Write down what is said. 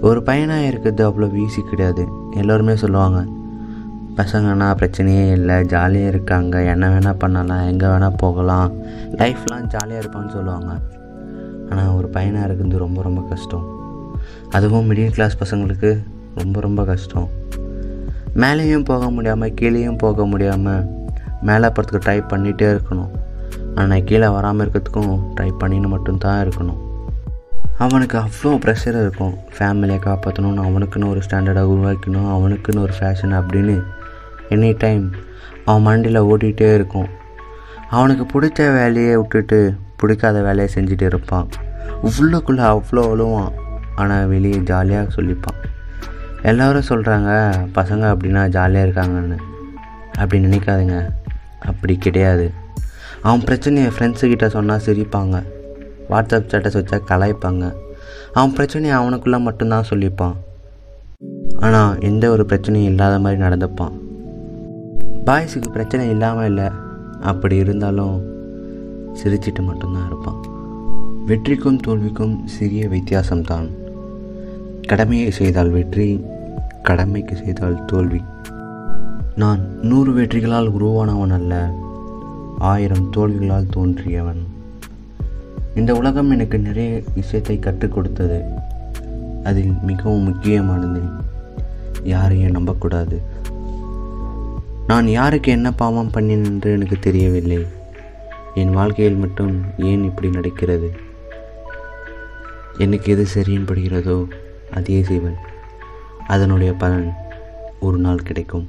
ஒரு பையனாக இருக்கிறது அவ்வளோ ஈஸி கிடையாது. எல்லோருமே சொல்லுவாங்க பசங்கன்னா பிரச்சனையே இல்லை ஜாலியாக இருக்காங்க. என்ன வேணால் பண்ணலாம் எங்கே வேணால் போகலாம். லைஃப்லாம் ஜாலியாக இருப்பான்னு சொல்லுவாங்க. ஆனால் ஒரு பையனாக இருக்கிறது ரொம்ப ரொம்ப கஷ்டம். அதுவும் மிடில் கிளாஸ் பசங்களுக்கு ரொம்ப ரொம்ப கஷ்டம். மேலேயும் போக முடியாமல் கீழேயும் போக முடியாமல் மேலே போகிறதுக்கு ட்ரை பண்ணிகிட்டே இருக்கணும். ஆனால் கீழே வராமல் இருக்கிறதுக்கும் ட்ரை பண்ணின்னு மட்டும்தான் இருக்கணும். அவனுக்கு அவ்வளோ ப்ரெஷர் இருக்கும். ஃபேமிலியை காப்பாற்றணும்னு அவனுக்குன்னு ஒரு ஸ்டாண்டர்டாக உருவாக்கணும் அவனுக்குன்னு ஒரு ஃபேஷன் அப்படின்னு எனி டைம் அவன் மண்டியில் ஓடிட்டே இருக்கும். அவனுக்கு பிடிச்ச வேலையை விட்டுட்டு பிடிக்காத வேலையை செஞ்சுட்டு இருப்பான். உள்ளுக்குள்ளே அவ்வளோ அழுவான். ஆனால் வெளியே ஜாலியாக சொல்லிப்பான். எல்லோரும் சொல்கிறாங்க பசங்க அப்படின்னா ஜாலியாக இருக்காங்கன்னு. அப்படி நினைக்காதுங்க. அப்படி கிடையாது. அவன் பிரச்சனையை ஃப்ரெண்ட்ஸுக்கிட்ட சொன்னால் சிரிப்பாங்க. வாட்ஸ்அப் ஸ்டேட்டஸ் வச்சா கலாய்ப்பாங்க. அவன் பிரச்சனையை அவனுக்குள்ளே மட்டும்தான் சொல்லிப்பான். ஆனால் எந்த ஒரு பிரச்சனையும் இல்லாத மாதிரி நடந்துப்பான். பாய்ஸுக்கு பிரச்சனை இல்லாமல் இல்லை. அப்படி இருந்தாலும் சிரிச்சிட்டு மட்டும்தான் இருப்பான். வெற்றிக்கும் தோல்விக்கும் சிறிய வித்தியாசம்தான். கடமையை செய்தால் வெற்றி கடமைக்கு செய்தால் தோல்வி. நான் நூறு வெற்றிகளால் உருவானவன் அல்ல. ஆயிரம் தோல்விகளால் தோன்றியவன். இந்த உலகம் எனக்கு நிறைய விஷயத்தை கற்றுக் கொடுத்தது. அதில் மிகவும் முக்கியமானது யாரையும் நம்பக்கூடாது. நான் யாருக்கு என்ன பாவம் பண்ணினேன் என்று எனக்கு தெரியவில்லை. என் வாழ்க்கையில் மட்டும் ஏன் இப்படி நடக்கிறது? எனக்கு எது சரியின் படுகிறதோ அதையே செய்வன். அதனுடைய பலன் ஒரு நாள் கிடைக்கும்.